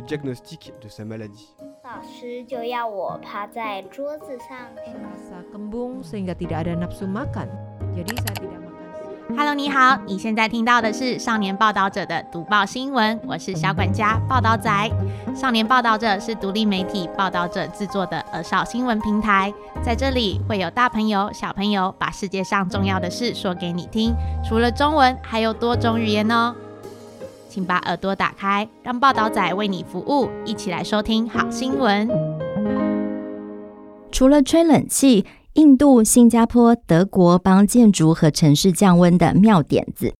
le diagnostic de sa maladie. 老师就要我趴在桌子上。Nafsu makan. Jadi saya tidak makan. Hello，你好，你现在听到的是少年报道者的读报新闻，我是小管家报道仔。少年报道者是独立媒体报道者制作的儿少新闻平台，在这里会有大朋友、小朋友把世界上重要的事说给你听，除了中文，还有多种语言哦。请把耳朵打开，让报道仔为你服务，一起来收听好新闻。除了吹冷气，印度、新加坡、德国帮建筑和城市降温的妙点子。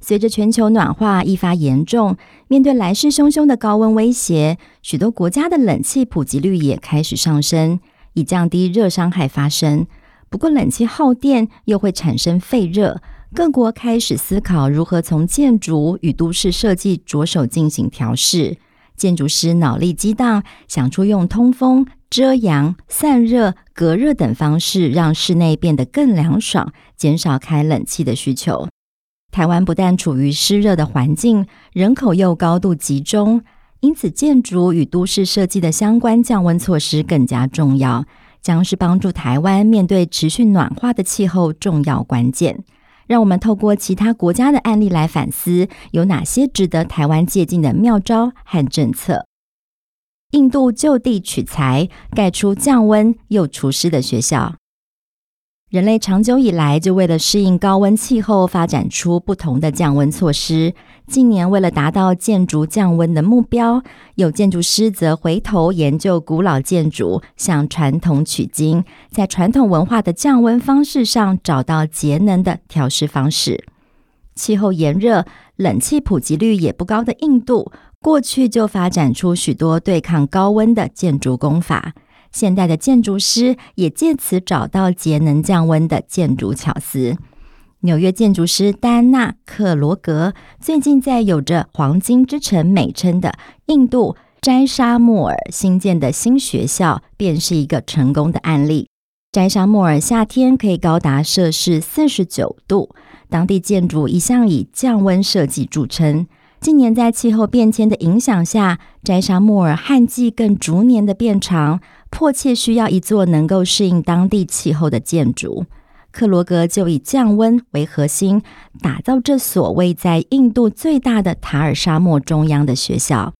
随着全球暖化愈发严重，面对来势汹汹的高温威胁，许多国家的冷气普及率也开始上升，以降低热伤害发生。不过，冷气耗电又会产生废热，各国开始思考如何从建筑与都市设计着手进行调试。建筑师脑力激荡，想出用通风、遮阳、散热、隔热等方式，让室内变得更凉爽，减少开冷气的需求。台湾不但处于湿热的环境，人口又高度集中，因此建筑与都市设计的相关降温措施更加重要，将是帮助台湾面对持续暖化的气候重要关键。让我们透过其他国家的案例来反思，有哪些值得台湾借鉴的妙招和政策。印度就地取材，盖出降温又除湿的学校。人类长久以来就为了适应高温气候，发展出不同的降温措施。近年为了达到建筑降温的目标，有建筑师则回头研究古老建筑，向传统取经，在传统文化的降温方式上找到节能的调适方式。气候炎热、冷气普及率也不高的印度，过去就发展出许多对抗高温的建筑工法。现代的建筑师也借此找到节能降温的建筑巧思。纽约建筑师戴安娜·克罗格最近在有着“黄金之城”美称的印度斋沙莫尔新建的新学校，便是一个成功的案例。斋沙莫尔夏天可以高达摄氏四十九度，当地建筑一向以降温设计著称。近年在气候变迁的影响下，斋沙莫尔旱季更逐年的变长，迫切需要一座能够适应当地气候的建筑。克罗格就以降温为核心，打造这所位在印度最大的塔尔沙漠中央的学校。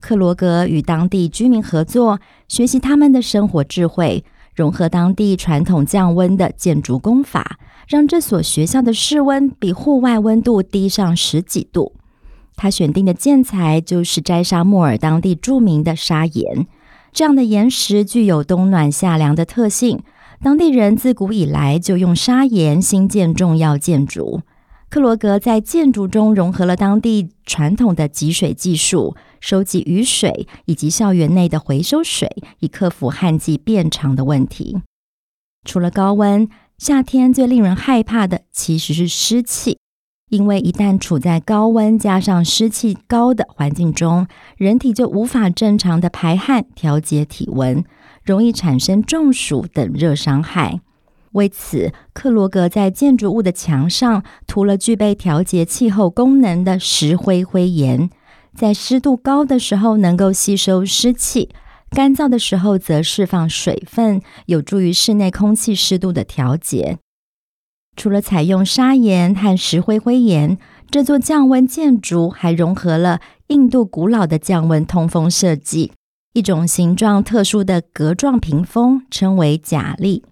克罗格与当地居民合作，学习他们的生活智慧，融合当地传统降温的建筑工法，让这所学校的室温比户外温度低上十几度。他选定的建材就是斋沙莫尔当地著名的砂岩，这样的岩石具有冬暖夏凉的特性。当地人自古以来就用砂岩兴建重要建筑。克罗格在建筑中融合了当地传统的集水技术，收集雨水以及校园内的回收水，以克服旱季变长的问题。除了高温，夏天最令人害怕的其实是湿气，因为一旦处在高温加上湿气高的环境中，人体就无法正常的排汗调节体温。容易产生中暑等热伤害。为此，克罗格在建筑物的墙上涂了具备调节气候功能的石灰灰岩，在湿度高的时候能够吸收湿气，干燥的时候则释放水分，有助于室内空气湿度的调节。除了采用砂岩和石灰灰岩，这座降温建筑还融合了印度古老的降温通风设计。一种形状特殊的格状屏风称为甲笠，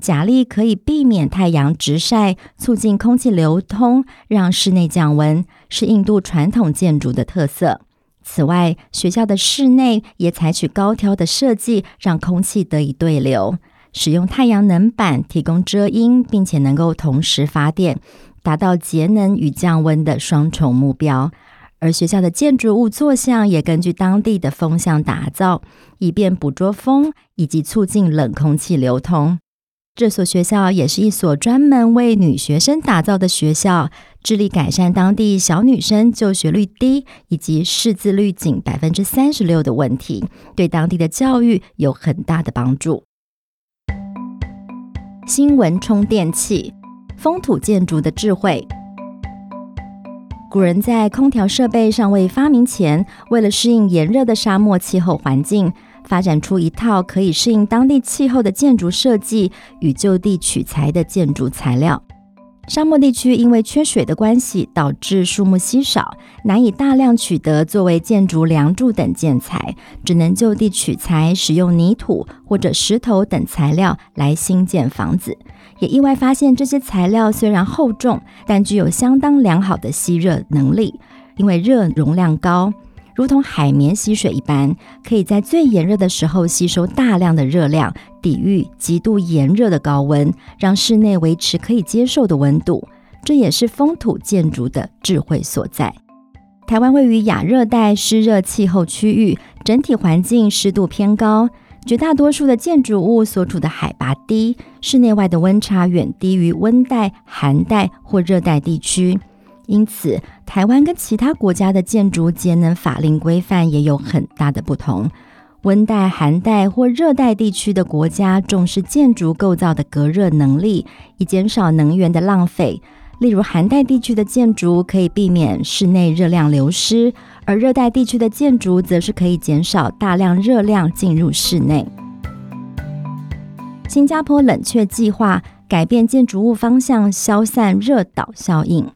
甲笠可以避免太阳直晒，促进空气流通，让室内降温，是印度传统建筑的特色。此外，学校的室内也采取高挑的设计，让空气得以对流，使用太阳能板提供遮阴，并且能够同时发电，达到节能与降温的双重目标。而学校的建筑物坐向也根据当地的风向打造，以便捕捉风以及促进冷空气流通。这所学校也是一所专门为女学生打造的学校，致力改善当地小女生就学率低以及识字率仅百分之三十六的问题，对当地的教育有很大的帮助。新闻充电器，风土建筑的智慧。古人在空调设备尚未发明前，为了适应炎热的沙漠气候环境，发展出一套可以适应当地气候的建筑设计与就地取材的建筑材料。沙漠地区因为缺水的关系，导致树木稀少，难以大量取得作为建筑梁柱等建材，只能就地取材，使用泥土或者石头等材料来兴建房子。也意外发现，这些材料虽然厚重，但具有相当良好的吸热能力，因为热容量高。如同海绵吸水一般，可以在最炎热的时候吸收大量的热量，抵御极度炎热的高温，让室内维持可以接受的温度。这也是风土建筑的智慧所在。台湾位于亚热带湿热气候区域，整体环境湿度偏高，绝大多数的建筑物所处的海拔低，室内外的温差远低于温带、寒带或热带地区。因此，台湾跟其他国家的建筑节能法令规范也有很大的不同。温带、寒带或热带地区的国家重视建筑构造的隔热能力，以减少能源的浪费。例如，寒带地区的建筑可以避免室内热量流失，而热带地区的建筑则是可以减少大量热量进入室内。新加坡冷却计划改变建筑物方向，消散热岛效应。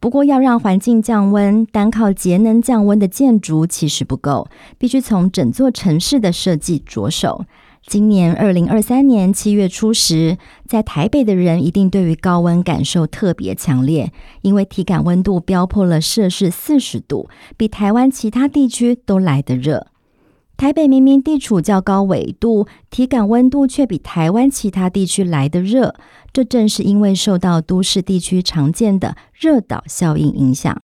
不过，要让环境降温，单靠节能降温的建筑其实不够，必须从整座城市的设计着手。今年二零二三年七月初时，在台北的人一定对于高温感受特别强烈，因为体感温度飙破了摄氏四十度，比台湾其他地区都来得热。台北明明地处较高纬度，体感温度却比台湾其他地区来得热。这正是因为受到都市地区常见的热岛效应影响。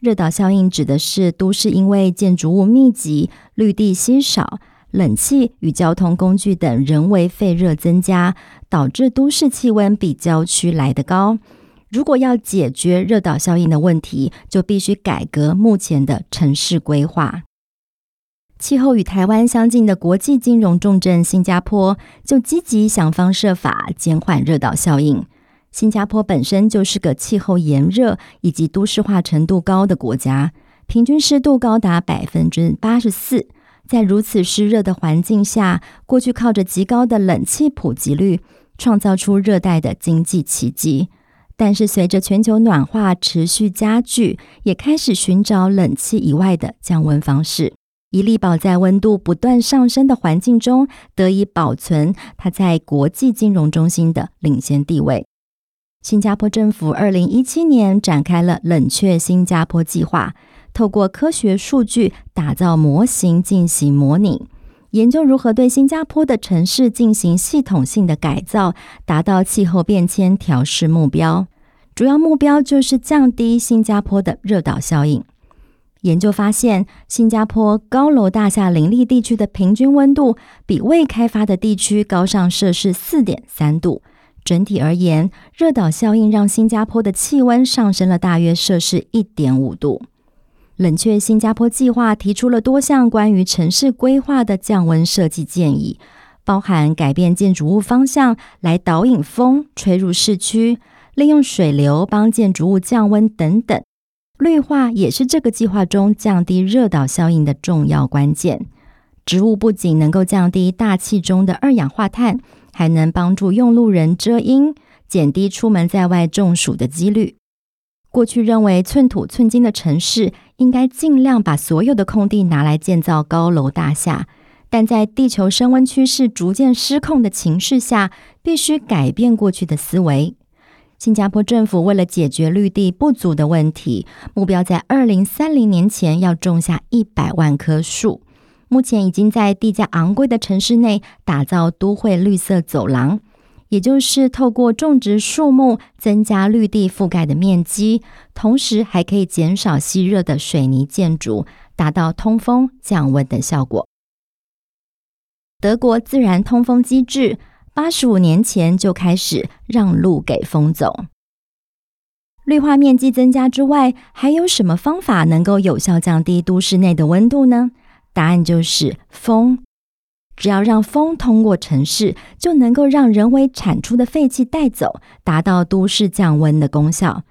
热岛效应指的是都市因为建筑物密集、绿地稀少、冷气与交通工具等人为废热增加，导致都市气温比郊区来得高。如果要解决热岛效应的问题，就必须改革目前的城市规划。气候与台湾相近的国际金融重镇新加坡，就积极想方设法减缓热岛效应。新加坡本身就是个气候炎热以及都市化程度高的国家，平均湿度高达百分之八十四。在如此湿热的环境下，过去靠着极高的冷气普及率，创造出热带的经济奇迹。但是随着全球暖化持续加剧，也开始寻找冷气以外的降温方式。以力保在温度不断上升的环境中得以保存它在国际金融中心的领先地位。新加坡政府二零一七年展开了冷却新加坡计划，透过科学数据打造模型进行模拟，研究如何对新加坡的城市进行系统性的改造，达到气候变迁调适目标。主要目标就是降低新加坡的热岛效应。研究发现，新加坡高楼大厦林立地区的平均温度比未开发的地区高上摄氏四点三度。整体而言，热岛效应让新加坡的气温上升了大约摄氏一点五度。冷却新加坡计划提出了多项关于城市规划的降温设计建议，包含改变建筑物方向来导引风吹入市区，利用水流帮建筑物降温等等。绿化也是这个计划中降低热岛效应的重要关键。植物不仅能够降低大气中的二氧化碳，还能帮助用路人遮阴，减低出门在外中暑的几率。过去认为寸土寸金的城市应该尽量把所有的空地拿来建造高楼大厦，但在地球升温趋势逐渐失控的情势下，必须改变过去的思维。新加坡政府为了解决绿地不足的问题，目标在二零三零年前要种下一百万棵树。目前已经在地价昂贵的城市内打造都会绿色走廊，也就是透过种植树木增加绿地覆盖的面积，同时还可以减少吸热的水泥建筑，达到通风降温的效果。德国自然通风机制。八十五年前就开始让路给风走。绿化面积增加之外，还有什么方法能够有效降低都市内的温度呢？答案就是风。只要让风通过城市，就能够让人为产出的废气带走，达到都市降温的功效。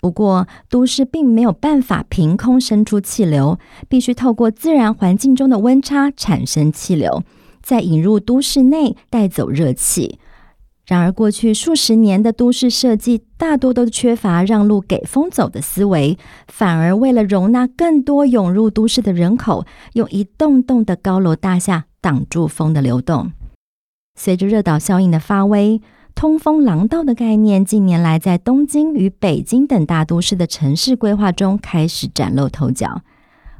不过，都市并没有办法凭空生出气流，必须透过自然环境中的温差产生气流，再引入都市内带走热气。然而，过去数十年的都市设计大多都缺乏让路给风走的思维，反而为了容纳更多涌入都市的人口，用一栋栋的高楼大厦挡住风的流动。随着热岛效应的发威，通风廊道的概念近年来在东京与北京等大都市的城市规划中开始崭露头角。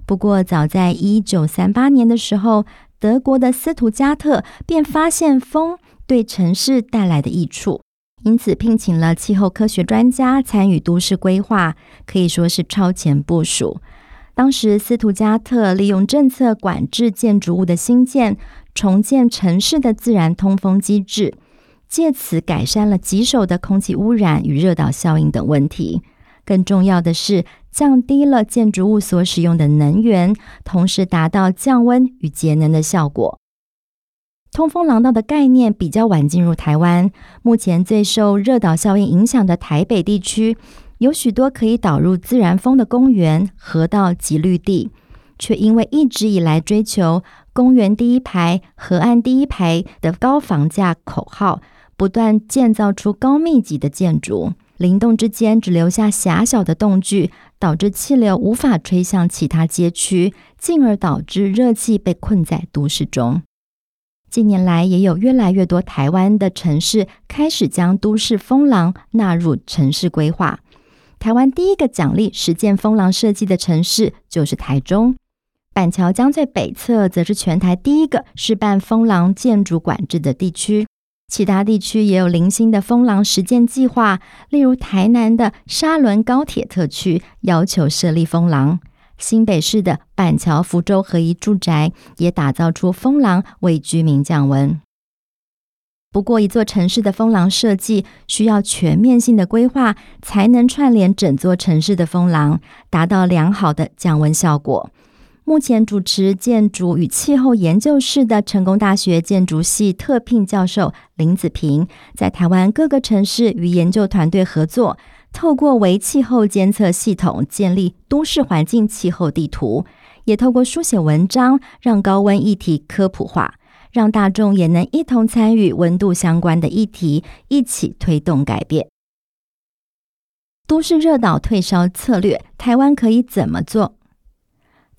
不过，早在一九三八年的时候，德国的斯图加特便发现风对城市带来的益处，因此聘请了气候科学专家参与都市规划，可以说是超前部署。当时，斯图加特利用政策管制建筑物的新建，重建城市的自然通风机制。借此改善了棘手的空气污染与热岛效应等问题。更重要的是，降低了建筑物所使用的能源，同时达到降温与节能的效果。通风廊道的概念比较晚进入台湾。目前最受热岛效应影响的台北地区，有许多可以导入自然风的公园、河道及绿地，却因为一直以来追求“公园第一排，河岸第一排”的高房价口号。不断建造出高密集的建筑，灵动之间只留下狭小的洞距，导致气流无法吹向其他街区，进而导致热气被困在都市中。近年来，也有越来越多台湾的城市开始将都市风廊纳入城市规划。台湾第一个奖励实践风廊设计的城市就是台中，板桥江最北侧则是全台第一个试办风廊建筑管制的地区。其他地区也有零星的风廊实践计划，例如台南的沙仑高铁特区要求设立风廊，新北市的板桥福州合一住宅也打造出风廊为居民降温。不过，一座城市的风廊设计需要全面性的规划，才能串联整座城市的风廊，达到良好的降温效果。目前主持建筑与气候研究室的成功大学建筑系特聘教授林子平，在台湾各个城市与研究团队合作，透过微气候监测系统建立都市环境气候地图，也透过书写文章让高温议题科普化，让大众也能一同参与温度相关的议题，一起推动改变。都市热岛退烧策略，台湾可以怎么做？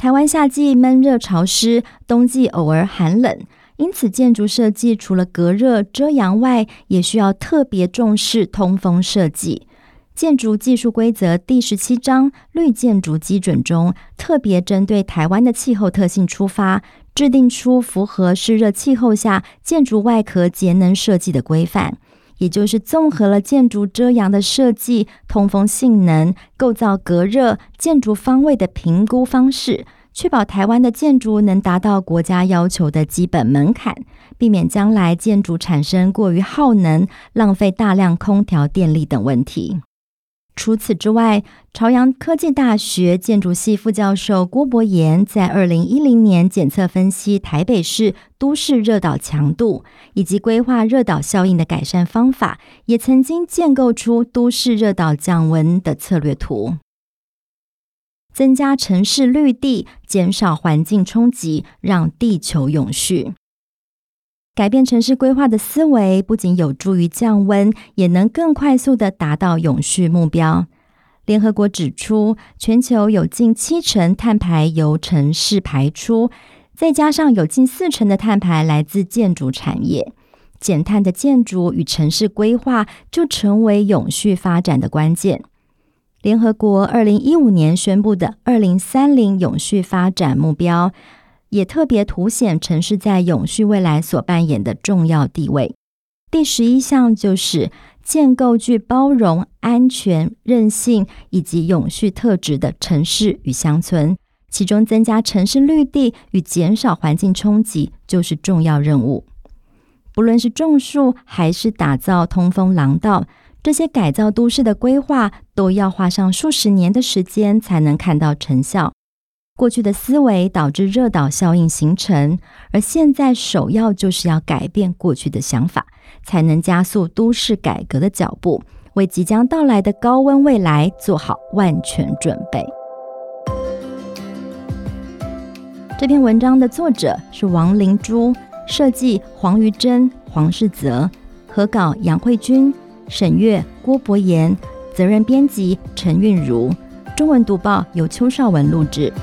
台湾夏季闷热潮湿，冬季偶尔寒冷，因此建筑设计除了隔热遮阳外，也需要特别重视通风设计。建筑技术规则第十七章绿建筑基准中，特别针对台湾的气候特性出发，制定出符合湿热气候下建筑外壳节能设计的规范，也就是综合了建筑遮阳的设计、通风性能、构造隔热、建筑方位的评估方式。确保台湾的建筑能达到国家要求的基本门槛，避免将来建筑产生过于耗能、浪费大量空调电力等问题。除此之外，朝阳科技大学建筑系副教授郭伯言在二零一零年检测分析台北市都市热岛强度以及规划热岛效应的改善方法，也曾经建构出都市热岛降温的策略图。增加城市绿地，减少环境冲击，让地球永续。改变城市规划的思维，不仅有助于降温，也能更快速地达到永续目标。联合国指出，全球有近七成碳排由城市排出，再加上有近四成的碳排来自建筑产业，减碳的建筑与城市规划就成为永续发展的关键。联合国二零一五年宣布的二零三零永续发展目标，也特别凸显城市在永续未来所扮演的重要地位。第十一项就是建构具包容、安全、韧性以及永续特质的城市与乡村，其中增加城市绿地与减少环境冲击就是重要任务。不论是种树还是打造通风廊道。这些改造都市的规划都要花上数十年的时间才能看到成效。过去的思维导致热岛效应形成，而现在首要就是要改变过去的想法，才能加速都市改革的脚步，为即将到来的高温未来做好万全准备。这篇文章的作者是王灵珠，设计黄瑜珍、黄世泽，合稿杨慧君、沈月郭伯言，责任编辑陈韵如。中文读报由邱少文录制。